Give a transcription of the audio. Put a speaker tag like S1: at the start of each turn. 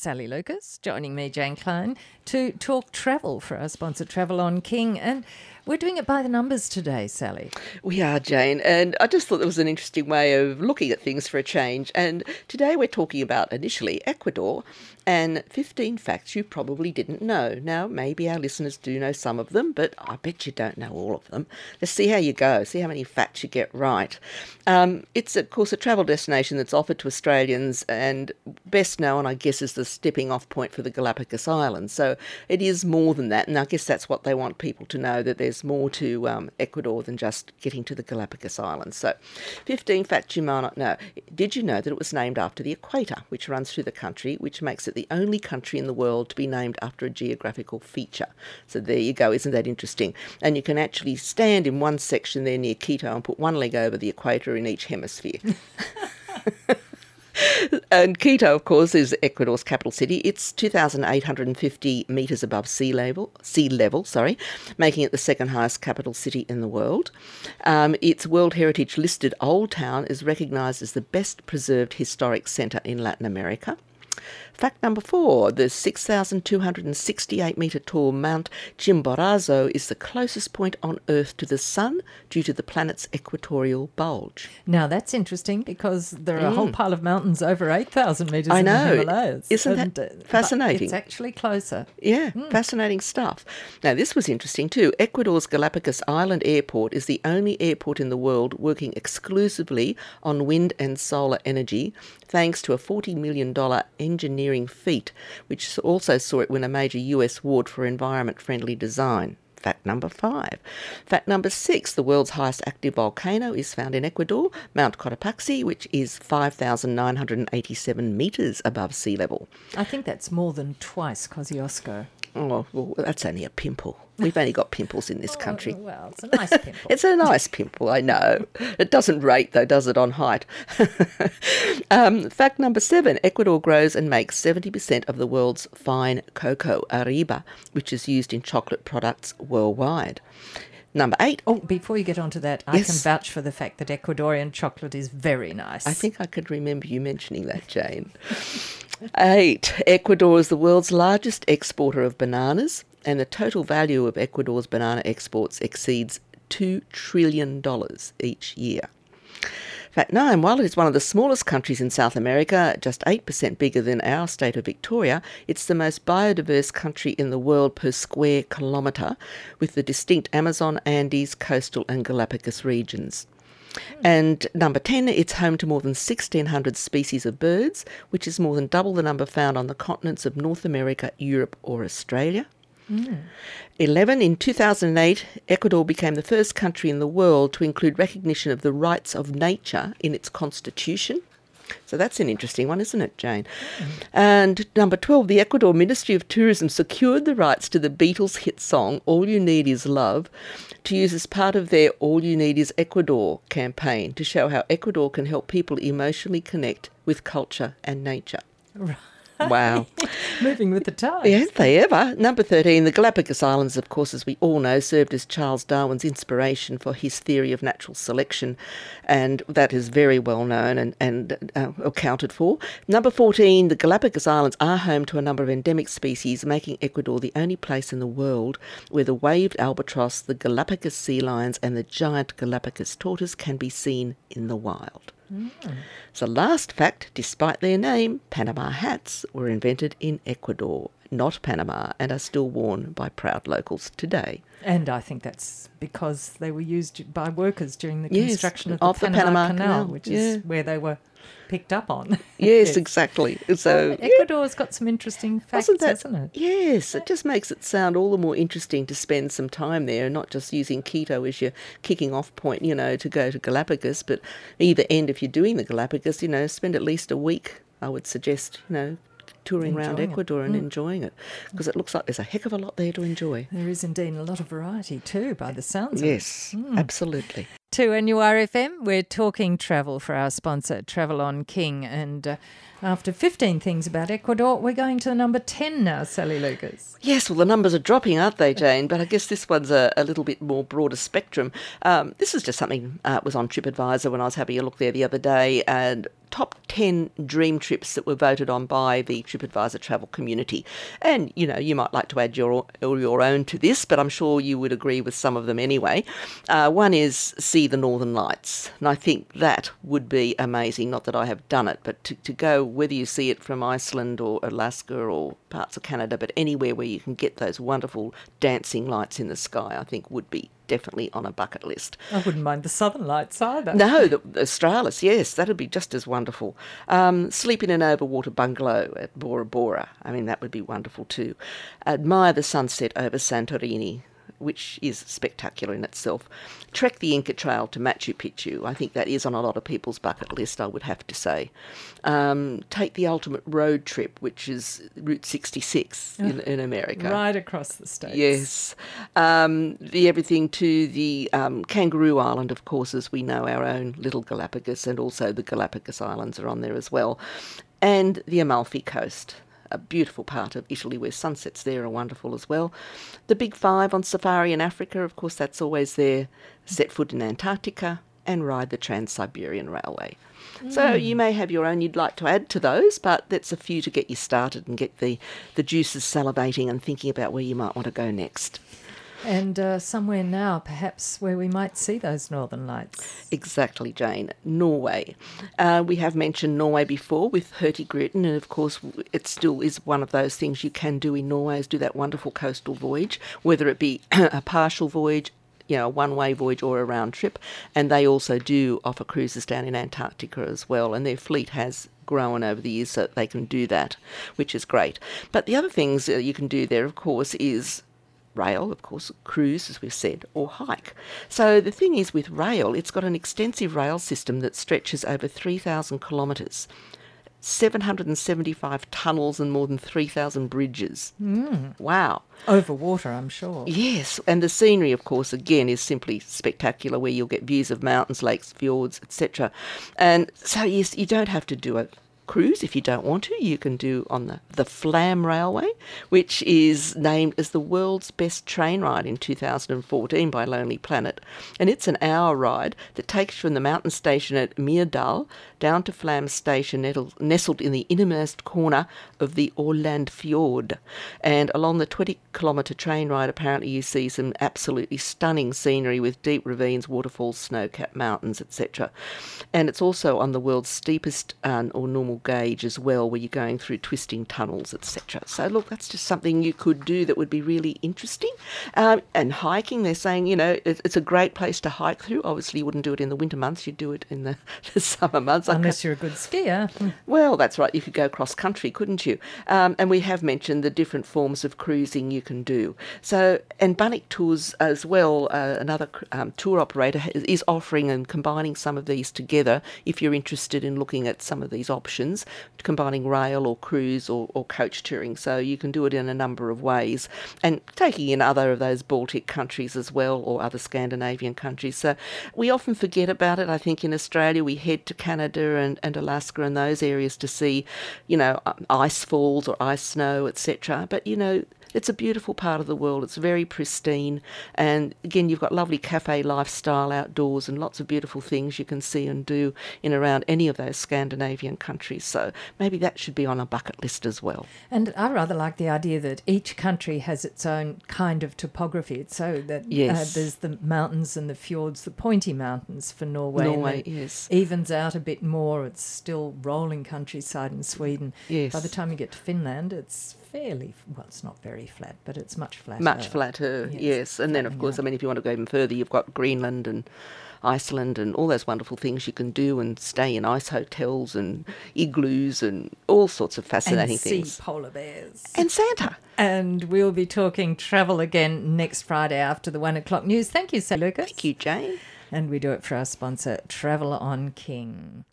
S1: Sally Lucas, joining me, Jane Klein, to talk travel for our sponsor, Travel on King. And we're doing it by the numbers today, Sally.
S2: We are, Jane. And I just thought that was an interesting way of looking at things for a change. And today we're talking about initially Ecuador and 15 facts you probably didn't know. Now, maybe our listeners do know some of them, but I bet you don't know all of them. Let's see how you go, see how many facts you get right. Um, it's, of course, a travel destination that's offered to Australians and best known, I guess, as the stepping off point for the Galapagos Islands. So it is more than that. And I guess that's what they want people to know that there's more to um, Ecuador than just getting to the Galapagos Islands. So, 15 facts you might not know. Did you know that it was named after the equator, which runs through the country, which makes it the only country in the world to be named after a geographical feature? So, there you go. Isn't that interesting? And you can actually stand in one section there near Quito and put one leg over the equator in each hemisphere. and Quito, of course, is Ecuador's capital city. It's 2,850 metres above sea level, sea level, sorry, making it the second highest capital city in the world. Um, its World Heritage listed Old Town is recognised as the best preserved historic centre in Latin America. Fact number four the 6,268 metre tall Mount Chimborazo is the closest point on Earth to the Sun due to the planet's equatorial bulge.
S1: Now, that's interesting because there are a whole pile of mountains over 8,000 metres
S2: Mm. I
S1: in the
S2: know.
S1: Himalayas.
S2: Isn't that
S1: And, uh,
S2: fascinating?
S1: It's actually closer.
S2: Yeah, fascinating stuff. Now, this was interesting too. Ecuador's Galapagos Island Airport is the only airport in the world working exclusively on wind and solar energy, thanks to a $40 million engineering feat, which also saw it win a major US award for environment friendly design. Fact number five. Fact number six the world's highest active volcano is found in Ecuador, Mount Cotopaxi, which is 5,987 metres above sea level.
S1: I think that's more than twice Kosciuszko.
S2: Oh, well, that's only a pimple. We've only got pimples in this country.
S1: Oh, well, it's a nice pimple.
S2: It's a nice pimple, I know. It doesn't rate, though, does it, on height? um, fact number seven Ecuador grows and makes 70% of the world's fine cocoa, Arriba, which is used in chocolate products worldwide. Number eight.
S1: Oh, before you get on to that, I can vouch for the fact that Ecuadorian chocolate is very nice.
S2: I think I could remember you mentioning that, Jane. Eight. Ecuador is the world's largest exporter of bananas, and the total value of Ecuador's banana exports exceeds $2 trillion each year. Fact 9. While it is one of the smallest countries in South America, just 8% bigger than our state of Victoria, it's the most biodiverse country in the world per square kilometre, with the distinct Amazon, Andes, coastal, and Galapagos regions. And number 10, it's home to more than 1,600 species of birds, which is more than double the number found on the continents of North America, Europe, or Australia. Hmm. 11. In 2008, Ecuador became the first country in the world to include recognition of the rights of nature in its constitution. So that's an interesting one, isn't it, Jane? Hmm. And number 12, the Ecuador Ministry of Tourism secured the rights to the Beatles hit song All You Need Is Love to use as part of their All You Need Is Ecuador campaign to show how Ecuador can help people emotionally connect with culture and nature. Wow.
S1: Moving with the times.
S2: Yeah, have they ever? Number 13, the Galapagos Islands, of course, as we all know, served as Charles Darwin's inspiration for his theory of natural selection, and that is very well known and, and uh, accounted for. Number 14, the Galapagos Islands are home to a number of endemic species, making Ecuador the only place in the world where the waved albatross, the Galapagos sea lions, and the giant Galapagos tortoise can be seen in the wild. So, last fact despite their name, Panama hats were invented in Ecuador, not Panama, and are still worn by proud locals today.
S1: And I think that's because they were used by workers during the
S2: Yes,
S1: construction of the,
S2: of the
S1: Panama,
S2: Panama
S1: Canal,
S2: Canal,
S1: which
S2: yeah.
S1: is where they were picked up on.
S2: Yes, exactly. So, yeah,
S1: Ecuador's got some interesting facts,
S2: wasn't that?
S1: hasn't it?
S2: Yes, it just makes it sound all the more interesting to spend some time there, not just using Quito as your kicking off point, you know, to go to Galapagos, but either end if you're doing the Galapagos, you know, spend at least a week. I would suggest, you know, touring around
S1: Enjoying it.
S2: Ecuador and enjoying it, because it looks like there's a heck of a lot there to enjoy.
S1: There is indeed a lot of variety too, by the sounds of it.
S2: Yes, absolutely.
S1: 2NURFM, we're talking travel for our sponsor, Travel on King. And uh, After 15 things about Ecuador, we're going to the number 10 now, Sally Lucas.
S2: Yes, well, the numbers are dropping, aren't they, Jane? But I guess this one's a, a little bit more broader spectrum. Um, this is just something uh, was on TripAdvisor when I was having a look there the other day, and top 10 dream trips that were voted on by the TripAdvisor travel community. And, you know, you might like to add your, your own to this, but I'm sure you would agree with some of them anyway. Uh, one is see the Northern Lights. And I think that would be amazing. Not that I have done it, but to, to go, whether you see it from Iceland or Alaska or parts of Canada, but anywhere where you can get those wonderful dancing lights in the sky, I think would be definitely on a bucket list.
S1: I wouldn't mind the Southern Lights either.
S2: No, the, the Australis, yes, that'd be just as wonderful. Um, sleep in an overwater bungalow at Bora Bora, I mean, that would be wonderful too. Admire the sunset over Santorini, which is spectacular in itself. Trek the Inca Trail to Machu Picchu. I think that is on a lot of people's bucket list, I would have to say. Um, take the ultimate road trip, which is Route 66 in, in America.
S1: Right across the states.
S2: Yes. Um, the everything to the um, Kangaroo Island, of course, as we know, our own little Galapagos, and also the Galapagos Islands are on there as well. And the Amalfi Coast a beautiful part of Italy where sunsets there are wonderful as well. The Big Five on safari in Africa, of course, that's always there. Set foot in Antarctica and ride the Trans Siberian Railway. Mm. So you may have your own you'd like to add to those, but that's a few to get you started and get the, the juices salivating and thinking about where you might want to go next
S1: and uh, somewhere now, perhaps, where we might see those northern lights.
S2: Exactly, Jane. Norway. Uh, we have mentioned Norway before with Hurtigruten, and of course, it still is one of those things you can do in Norway is do that wonderful coastal voyage, whether it be a partial voyage, you know, a one way voyage or a round trip. And they also do offer cruises down in Antarctica as well, and their fleet has grown over the years so that they can do that, which is great. But the other things you can do there, of course, is rail, of course, cruise, as we've said, or hike. So the thing is with rail, it's got an extensive rail system that stretches over 3,000 kilometres. 775 tunnels and more than 3,000 bridges.
S1: Mm.
S2: Wow.
S1: Over water, I'm sure.
S2: Yes, and the scenery, of course, again, is simply spectacular where you'll get views of mountains, lakes, fjords, etc. And so, yes, you don't have to do it cruise if you don't want to. You can do on the, the Flam Railway, which is named as the world's best train ride in 2014 by Lonely Planet. And it's an hour ride that takes you from the mountain station at Myrdal down to Flam Station, nestled in the innermost corner of the Aurland Fjord. And along the 20 kilometre train ride, apparently you see some absolutely stunning scenery with deep ravines, waterfalls, snow capped mountains, etc. And it's also on the world's steepest um, or normal gauge as well, where you're going through twisting tunnels, etc. So, look, that's just something you could do that would be really interesting. Um, and hiking, they're saying, you know, it, it's a great place to hike through. Obviously, you wouldn't do it in the winter months, you'd do it in the, the summer months.
S1: Unless you're a good skier.
S2: Well, that's right. You could go cross country, couldn't you? Um, and we have mentioned the different forms of cruising you can do. So, and Bunnik Tours as well, uh, another um, tour operator, is offering and combining some of these together if you're interested in looking at some of these options options, combining rail or cruise or, or coach touring. So you can do it in a number of ways and taking in other of those Baltic countries as well or other Scandinavian countries. So we often forget about it. I think in Australia we head to Canada and, and Alaska and those areas to see, you know, ice falls or ice snow, etc. But, you know, it's a beautiful part of the world. It's very pristine. And again, you've got lovely cafe lifestyle outdoors and lots of beautiful things you can see and do in around any of those Scandinavian countries. So maybe that should be on a bucket list as well.
S1: And I rather like the idea that each country has its own kind of topography. So that uh, yes. uh, there's the mountains and the fjords, the pointy mountains for Norway.
S2: Norway, yes.
S1: Evens out a bit more. It's still rolling countryside in Sweden.
S2: Yes.
S1: By the time you get to Finland, it's fairly well. It's not very flat, but it's much flatter.
S2: Much flatter, yes. yes. And then, of course, I mean, if you want to go even further, you've got Greenland and Iceland and all those wonderful things you can do and stay in ice hotels and igloos and all sorts of fascinating
S1: and
S2: things.
S1: See polar bears
S2: and Santa.
S1: And we'll be talking travel again next Friday after the one o'clock news. Thank you, Sir Lucas.
S2: Thank you, Jane.
S1: And we do it for our sponsor, Travel on King.